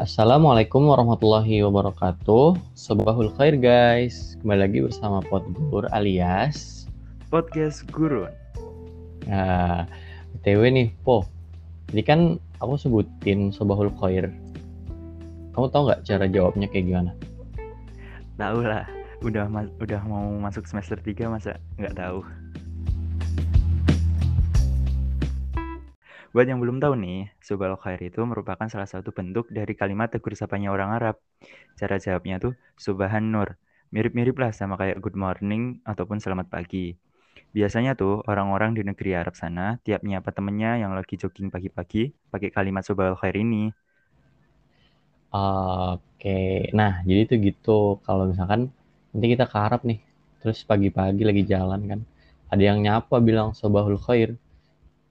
Assalamualaikum warahmatullahi wabarakatuh. Sobahul khair guys. Kembali lagi bersama Podgur alias Podcast Gurun. Nah, BTW nih, Po. Jadi kan aku sebutin Sobahul khair. Kamu tahu nggak cara jawabnya kayak gimana? Tahu lah, udah udah mau masuk semester 3 masa nggak tahu. Buat yang belum tahu nih, Subal Khair itu merupakan salah satu bentuk dari kalimat tegur sapanya orang Arab. Cara jawabnya tuh Subahan Nur. Mirip-mirip lah sama kayak good morning ataupun selamat pagi. Biasanya tuh orang-orang di negeri Arab sana tiap nyapa temennya yang lagi jogging pagi-pagi pakai kalimat Subal Khair ini. Oke, nah jadi itu gitu. Kalau misalkan nanti kita ke Arab nih, terus pagi-pagi lagi jalan kan, ada yang nyapa bilang Sobahul khair.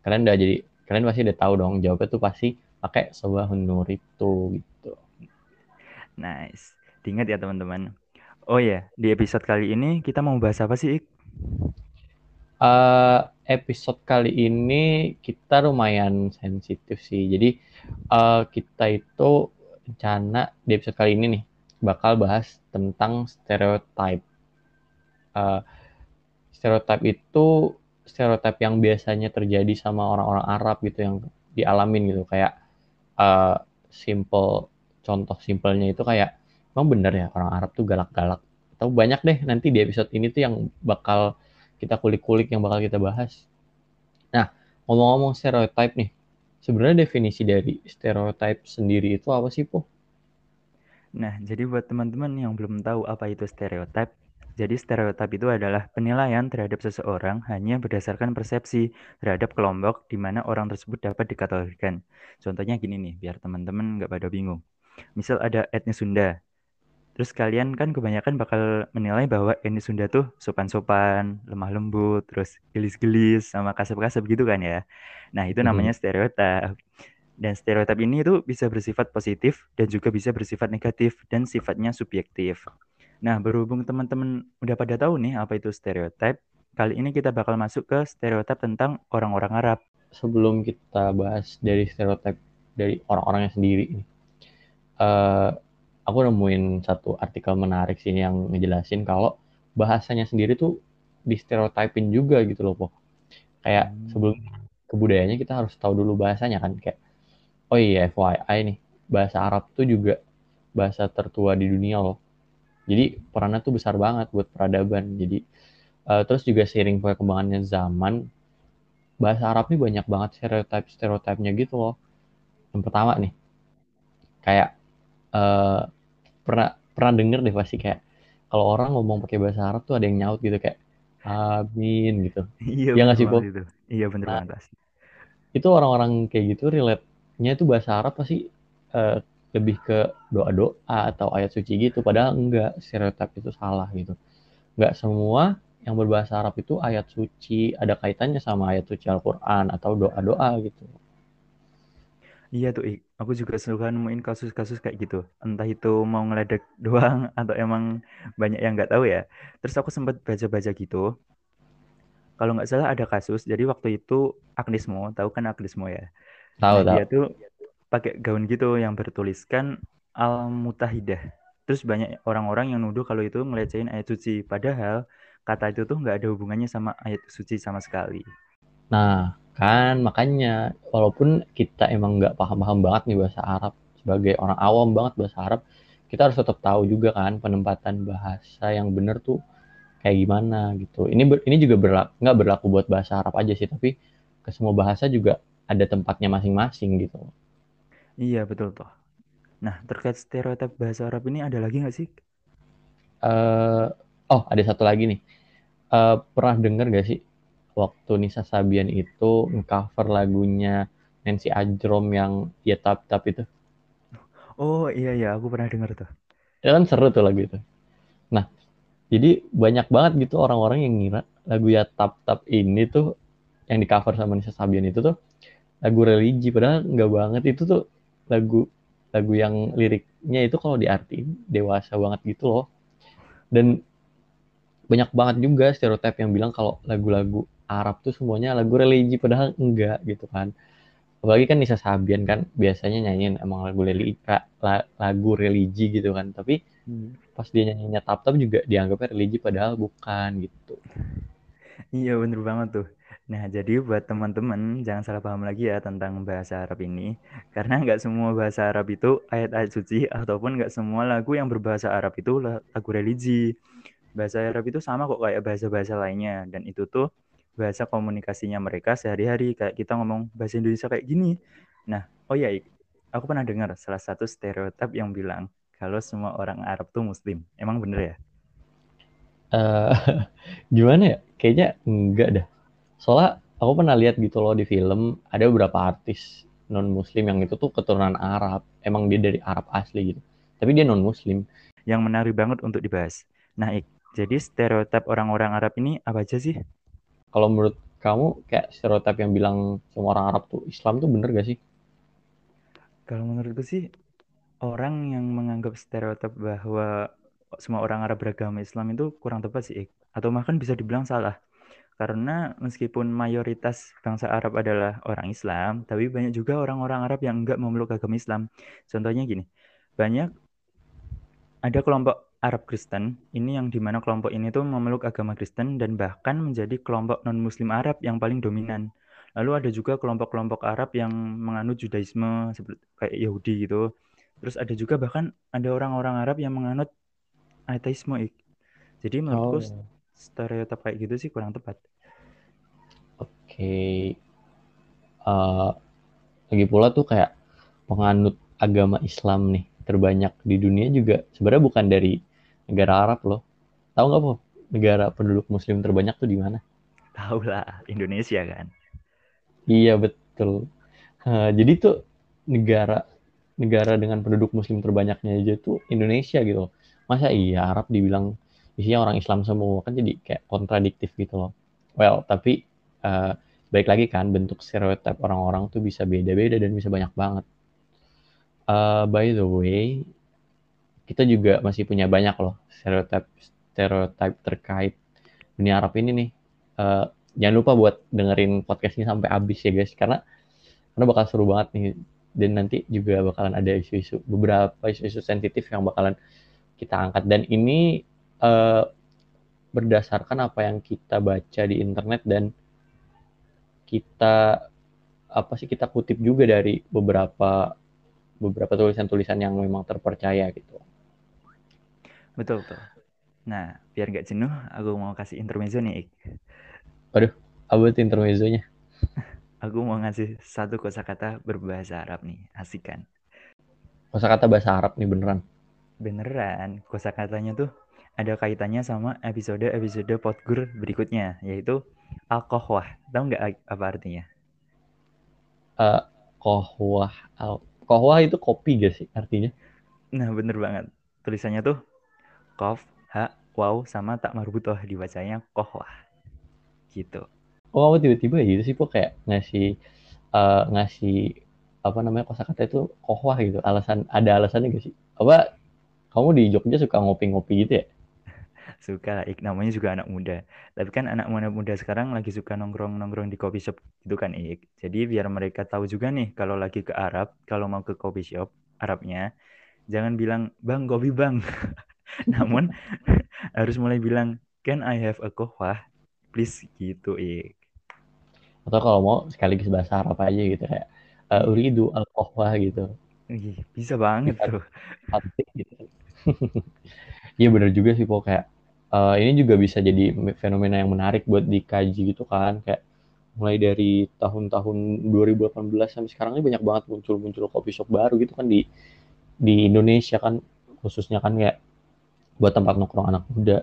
Kalian udah jadi, kalian pasti udah tahu dong jawabnya tuh pasti pakai Sobahun Nur itu gitu. Nice. Diingat ya teman-teman. Oh ya, di episode kali ini kita mau bahas apa sih, Ik? Eh, episode kali ini kita lumayan sensitif sih. Jadi eh, kita itu rencana di episode kali ini nih bakal bahas tentang stereotype. Eh, stereotype itu stereotype yang biasanya terjadi sama orang-orang Arab gitu yang dialamin gitu kayak eh, simple contoh simpelnya itu kayak emang bener ya orang Arab tuh galak-galak atau banyak deh nanti di episode ini tuh yang bakal kita kulik-kulik yang bakal kita bahas. Nah, ngomong-ngomong stereotype nih, sebenarnya definisi dari stereotype sendiri itu apa sih, Po? Nah, jadi buat teman-teman yang belum tahu apa itu stereotip, jadi stereotip itu adalah penilaian terhadap seseorang hanya berdasarkan persepsi terhadap kelompok di mana orang tersebut dapat dikategorikan. Contohnya gini nih, biar teman-teman nggak pada bingung. Misal ada etnis Sunda, terus kalian kan kebanyakan bakal menilai bahwa etnis Sunda tuh sopan-sopan, lemah lembut, terus gelis-gelis, sama kasar-kasar gitu kan ya. Nah, itu namanya stereotip. Dan stereotip ini itu bisa bersifat positif dan juga bisa bersifat negatif dan sifatnya subjektif. Nah, berhubung teman-teman udah pada tahu nih apa itu stereotip, kali ini kita bakal masuk ke stereotip tentang orang-orang Arab. Sebelum kita bahas dari stereotype dari orang-orangnya sendiri eh, aku nemuin satu artikel menarik sih yang ngejelasin kalau bahasanya sendiri tuh di stereotipin juga gitu loh, Po. Kayak Hmm. sebelum ke budayanya kita harus tahu dulu bahasanya kan kayak oh iya FYI nih bahasa Arab tuh juga bahasa tertua di dunia loh jadi perannya tuh besar banget buat peradaban. Jadi eh, terus juga seiring perkembangannya zaman bahasa Arab nih banyak banget stereotip stereotipnya gitu loh. Yang pertama nih kayak eh, pernah pernah denger deh pasti kayak kalau orang ngomong pakai bahasa Arab tuh ada yang nyaut gitu kayak amin gitu. Iya nggak bener sih, itu. Iya bener Nah, banget itu orang-orang kayak gitu relate-nya itu bahasa Arab pasti eh, lebih ke doa-doa atau ayat suci gitu padahal enggak stereotip itu salah gitu enggak semua yang berbahasa Arab itu ayat suci ada kaitannya sama ayat suci Al-Qur'an atau doa-doa gitu Iya tuh, Ik. Aku juga suka nemuin kasus-kasus kayak gitu. Entah itu mau ngeledek doang atau emang banyak yang nggak tahu ya. Terus aku sempat baca-baca gitu. Kalau nggak salah ada kasus, jadi waktu itu Agnes Mo, tahu kan Agnes Mo ya? tahu Nah, tahu dia tuh pakai gaun gitu yang bertuliskan Al-Mutahidah. Terus banyak orang-orang yang nuduh kalau itu ngelecehin ayat suci. Padahal kata itu tuh nggak ada hubungannya sama ayat suci sama sekali. nah kan makanya walaupun kita emang nggak paham-paham banget nih bahasa Arab sebagai orang awam banget bahasa Arab kita harus tetap tahu juga kan penempatan bahasa yang bener tuh kayak gimana gitu. Ini ber- ini juga berlaku nggak berlaku buat bahasa Arab aja sih, tapi ke semua bahasa juga ada tempatnya masing-masing gitu. Iya, betul toh. Nah, terkait stereotip bahasa Arab ini ada lagi nggak sih? eh oh ada satu lagi nih. Eh pernah denger gak sih waktu Nisa Sabian itu ngecover lagunya Nancy Ajrom yang ya tap tap itu? Oh iya iya, aku pernah dengar tuh. Ya kan seru tuh lagu itu. Nah, jadi banyak banget gitu orang-orang yang ngira lagu ya tap tap ini tuh yang di cover sama Nisa Sabian itu tuh lagu religi padahal nggak banget itu tuh lagu lagu yang liriknya itu kalau diartiin dewasa banget gitu loh. Dan banyak banget juga stereotip yang bilang kalau lagu-lagu Arab tuh semuanya lagu religi padahal enggak gitu kan. Apalagi kan Nisa Sabian kan biasanya nyanyiin emang lagu religi lagu religi gitu kan. Tapi hmm. pas dia nyanyinya tap tap juga dianggapnya religi padahal bukan gitu. Iya bener banget tuh nah jadi buat teman-teman jangan salah paham lagi ya tentang bahasa Arab ini karena nggak semua bahasa Arab itu ayat-ayat suci ataupun nggak semua lagu yang berbahasa Arab itu lagu religi bahasa Arab itu sama kok kayak bahasa-bahasa lainnya dan itu tuh bahasa komunikasinya mereka sehari-hari kayak kita ngomong bahasa Indonesia kayak gini nah oh ya aku pernah dengar salah satu stereotip yang bilang kalau semua orang Arab tuh Muslim. Emang bener ya? Uh, gimana ya? Kayaknya enggak dah. Soalnya aku pernah lihat gitu loh di film, ada beberapa artis non-Muslim yang itu tuh keturunan Arab. Emang dia dari Arab asli gitu. Tapi dia non-Muslim. Yang menarik banget untuk dibahas. Nah, Ik, jadi stereotip orang-orang Arab ini apa aja sih? Kalau menurut kamu kayak stereotip yang bilang semua orang Arab tuh Islam tuh bener gak sih? Kalau menurutku sih orang yang menganggap stereotip bahwa semua orang Arab beragama Islam itu kurang tepat sih, atau bahkan bisa dibilang salah. Karena meskipun mayoritas bangsa Arab adalah orang Islam, tapi banyak juga orang-orang Arab yang enggak memeluk agama Islam. Contohnya gini, banyak ada kelompok Arab Kristen, ini yang di mana kelompok ini tuh memeluk agama Kristen dan bahkan menjadi kelompok non-Muslim Arab yang paling dominan. Lalu ada juga kelompok-kelompok Arab yang menganut Judaisme seperti kayak Yahudi gitu Terus ada juga bahkan ada orang-orang Arab yang menganut ateisme. Jadi menurutku oh. Stereotip kayak gitu sih kurang tepat. Oke. Okay. Uh, eh, lagi pula tuh kayak penganut agama Islam nih terbanyak di dunia juga sebenarnya bukan dari negara Arab loh. Tahu nggak po? Negara penduduk Muslim terbanyak tuh di mana? Tahu lah, Indonesia kan. Iya betul. Uh, jadi tuh negara negara dengan penduduk muslim terbanyaknya aja tuh Indonesia gitu Masa iya Arab dibilang isinya orang Islam semua kan jadi kayak kontradiktif gitu loh. Well, tapi uh, baik lagi kan bentuk stereotip orang-orang tuh bisa beda-beda dan bisa banyak banget. Uh, by the way, kita juga masih punya banyak loh stereotip stereotip terkait dunia Arab ini nih. Uh, jangan lupa buat dengerin podcast ini sampai habis ya guys karena karena bakal seru banget nih dan nanti juga bakalan ada isu-isu beberapa isu-isu sensitif yang bakalan kita angkat dan ini uh, berdasarkan apa yang kita baca di internet dan kita apa sih kita kutip juga dari beberapa beberapa tulisan-tulisan yang memang terpercaya gitu. Betul betul. Nah, biar nggak jenuh, aku mau kasih intermezzo nih. Waduh, apa itu intermezzonya? Aku mau ngasih satu kosakata berbahasa Arab nih, asik kan? Kosakata bahasa Arab nih beneran? Beneran, kosakatanya tuh ada kaitannya sama episode-episode Podgur berikutnya, yaitu al-kohwah. Tahu nggak apa artinya? Uh, kohwah. Al kohwah itu kopi gak sih artinya? Nah bener banget. Tulisannya tuh kof, ha, wow, sama tak marbutoh dibacanya kohwah. Gitu oh kamu tiba-tiba gitu sih kok kayak ngasih uh, ngasih apa namanya kosakata itu kohwah gitu alasan ada alasannya gak sih apa kamu di Jogja suka ngopi-ngopi gitu ya suka ik namanya juga anak muda. Tapi kan anak muda muda sekarang lagi suka nongkrong nongkrong di coffee shop gitu kan ik. Jadi biar mereka tahu juga nih kalau lagi ke Arab kalau mau ke coffee shop Arabnya jangan bilang bang kopi bang. Namun harus mulai bilang can I have a kohwah please gitu ik. Atau kalau mau sekaligus bahasa Arab aja gitu kayak uh, uridu al qahwah gitu. Bisa banget tuh. Gitu iya bener juga sih pokoknya kayak uh, ini juga bisa jadi fenomena yang menarik buat dikaji gitu kan kayak mulai dari tahun-tahun 2018 sampai sekarang ini banyak banget muncul-muncul coffee shop baru gitu kan di di Indonesia kan khususnya kan kayak buat tempat nongkrong anak muda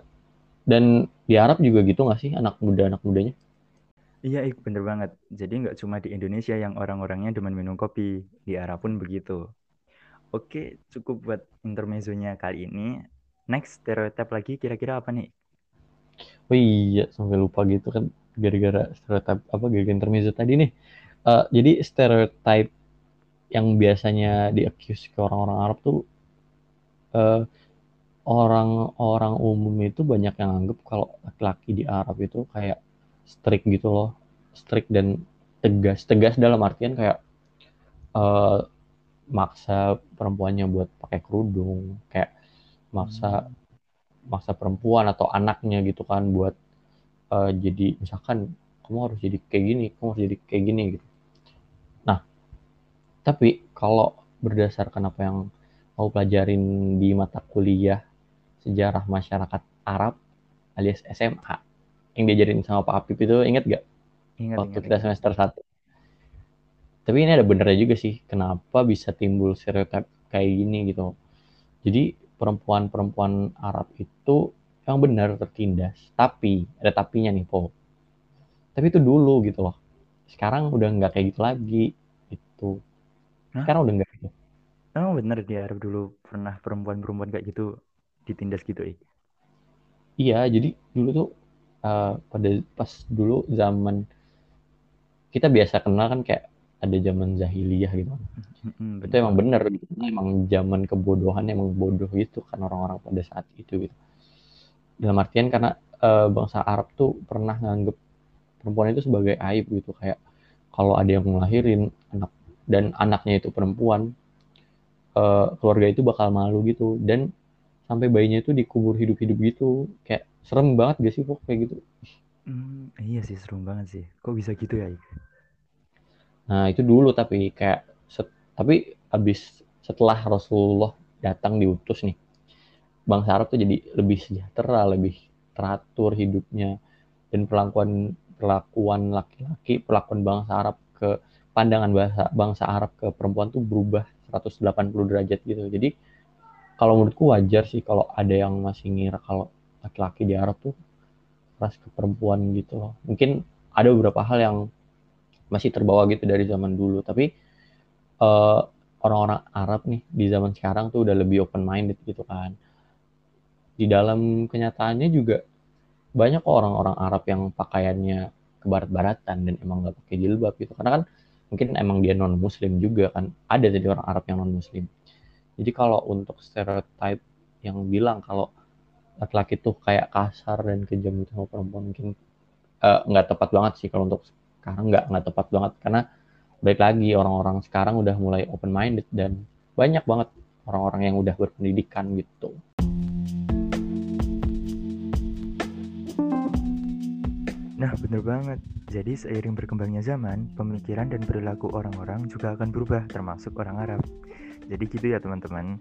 dan di Arab juga gitu nggak sih anak muda anak mudanya Iya, bener banget. Jadi nggak cuma di Indonesia yang orang-orangnya demen minum kopi, di Arab pun begitu. Oke, cukup buat intermezzonya kali ini. Next, stereotip lagi kira-kira apa nih? Oh iya, sampai lupa gitu kan gara-gara stereotip apa gara-gara intermezzo tadi nih. Uh, jadi stereotip yang biasanya di-accuse ke orang-orang Arab tuh uh, orang-orang umum itu banyak yang anggap kalau laki-laki di Arab itu kayak strict gitu loh strict dan tegas tegas dalam artian kayak uh, maksa perempuannya buat pakai kerudung kayak maksa maksa perempuan atau anaknya gitu kan buat uh, jadi misalkan kamu harus jadi kayak gini kamu harus jadi kayak gini gitu nah tapi kalau berdasarkan apa yang mau pelajarin di mata kuliah sejarah masyarakat Arab alias SMA yang diajarin sama Pak Apip itu inget gak? Ingat, Waktu ingat, kita semester 1. Tapi ini ada benernya juga sih, kenapa bisa timbul stereotip kayak gini gitu. Jadi perempuan-perempuan Arab itu yang benar tertindas, tapi ada tapinya nih Po. Tapi itu dulu gitu loh. Sekarang udah nggak kayak gitu lagi itu. Sekarang udah nggak gitu. Emang bener di Arab dulu pernah perempuan-perempuan kayak gitu ditindas gitu eh? Iya, jadi dulu tuh uh, pada pas dulu zaman kita biasa kenal kan kayak ada zaman jahiliyah gitu. Mm-hmm, itu emang bener gitu. Emang zaman kebodohan emang bodoh gitu kan orang-orang pada saat itu gitu. Dalam artian karena uh, bangsa Arab tuh pernah nganggep perempuan itu sebagai aib gitu kayak kalau ada yang ngelahirin anak dan anaknya itu perempuan uh, keluarga itu bakal malu gitu dan sampai bayinya itu dikubur hidup-hidup gitu kayak serem banget gak sih kok kayak gitu hmm, iya sih serem banget sih kok bisa gitu ya nah itu dulu tapi kayak set, tapi abis setelah Rasulullah datang diutus nih bangsa Arab tuh jadi lebih sejahtera lebih teratur hidupnya dan perlakuan perlakuan laki-laki perlakuan bangsa Arab ke pandangan bahasa bangsa Arab ke perempuan tuh berubah 180 derajat gitu jadi kalau menurutku wajar sih kalau ada yang masih ngira kalau laki-laki di Arab tuh keras ke perempuan gitu loh. Mungkin ada beberapa hal yang masih terbawa gitu dari zaman dulu, tapi eh, orang-orang Arab nih di zaman sekarang tuh udah lebih open minded gitu kan. Di dalam kenyataannya juga banyak kok orang-orang Arab yang pakaiannya ke barat-baratan dan emang gak pakai jilbab gitu. Karena kan mungkin emang dia non muslim juga kan. Ada jadi orang Arab yang non muslim jadi kalau untuk stereotype yang bilang kalau laki-laki tuh kayak kasar dan kejam gitu sama perempuan mungkin eh, nggak uh, tepat banget sih kalau untuk sekarang nggak nggak tepat banget karena baik lagi orang-orang sekarang udah mulai open minded dan banyak banget orang-orang yang udah berpendidikan gitu. Nah, bener banget. Jadi seiring berkembangnya zaman, pemikiran dan perilaku orang-orang juga akan berubah, termasuk orang Arab. Jadi gitu ya teman-teman.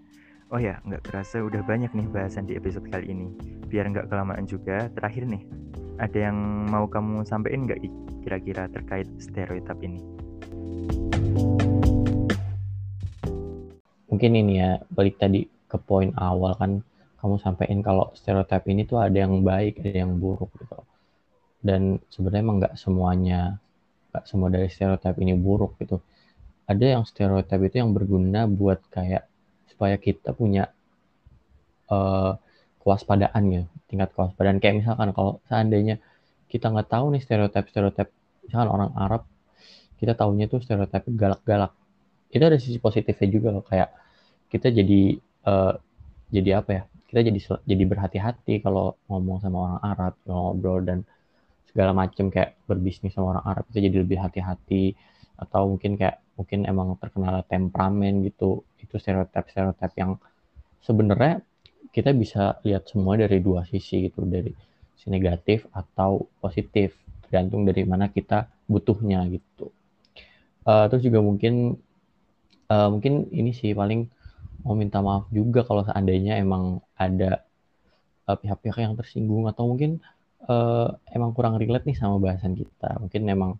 Oh ya, nggak terasa udah banyak nih bahasan di episode kali ini. Biar nggak kelamaan juga, terakhir nih, ada yang mau kamu sampaikan nggak kira-kira terkait stereotip ini? Mungkin ini ya, balik tadi ke poin awal kan, kamu sampaikan kalau stereotip ini tuh ada yang baik, ada yang buruk gitu. Dan sebenarnya emang nggak semuanya, nggak semua dari stereotip ini buruk gitu ada yang stereotip itu yang berguna buat kayak supaya kita punya uh, kewaspadaan ya tingkat kewaspadaan kayak misalkan kalau seandainya kita nggak tahu nih stereotip stereotip misalkan orang Arab kita tahunya tuh stereotip galak-galak. Itu ada sisi positifnya juga loh kayak kita jadi uh, jadi apa ya kita jadi jadi berhati-hati kalau ngomong sama orang Arab ngobrol dan segala macam kayak berbisnis sama orang Arab kita jadi lebih hati-hati. Atau mungkin kayak mungkin emang terkenal temperamen gitu itu stereotip-stereotip yang sebenarnya kita bisa lihat semua dari dua sisi gitu dari si negatif atau positif tergantung dari mana kita butuhnya gitu uh, terus juga mungkin uh, mungkin ini sih paling mau minta maaf juga kalau seandainya emang ada uh, pihak-pihak yang tersinggung atau mungkin uh, emang kurang relate nih sama bahasan kita mungkin emang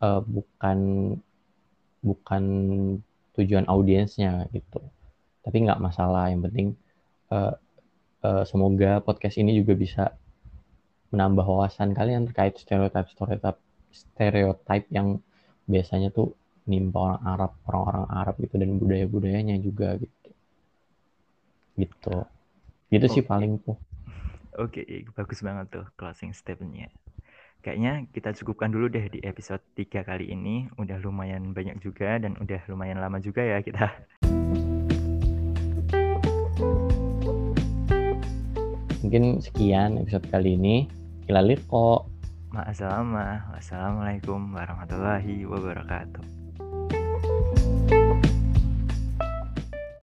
uh, bukan bukan tujuan audiensnya gitu. Tapi nggak masalah, yang penting uh, uh, semoga podcast ini juga bisa menambah wawasan kalian terkait stereotip stereotip stereotip yang biasanya tuh nimpa orang Arab, orang-orang Arab gitu dan budaya-budayanya juga gitu. Gitu. Gitu okay. sih paling tuh. Oke, okay, bagus banget tuh closing statementnya. Kayaknya kita cukupkan dulu deh di episode 3 kali ini. Udah lumayan banyak juga dan udah lumayan lama juga ya kita. Mungkin sekian episode kali ini. Kita lihat kok. Ma'asalama. Wassalamualaikum warahmatullahi wabarakatuh.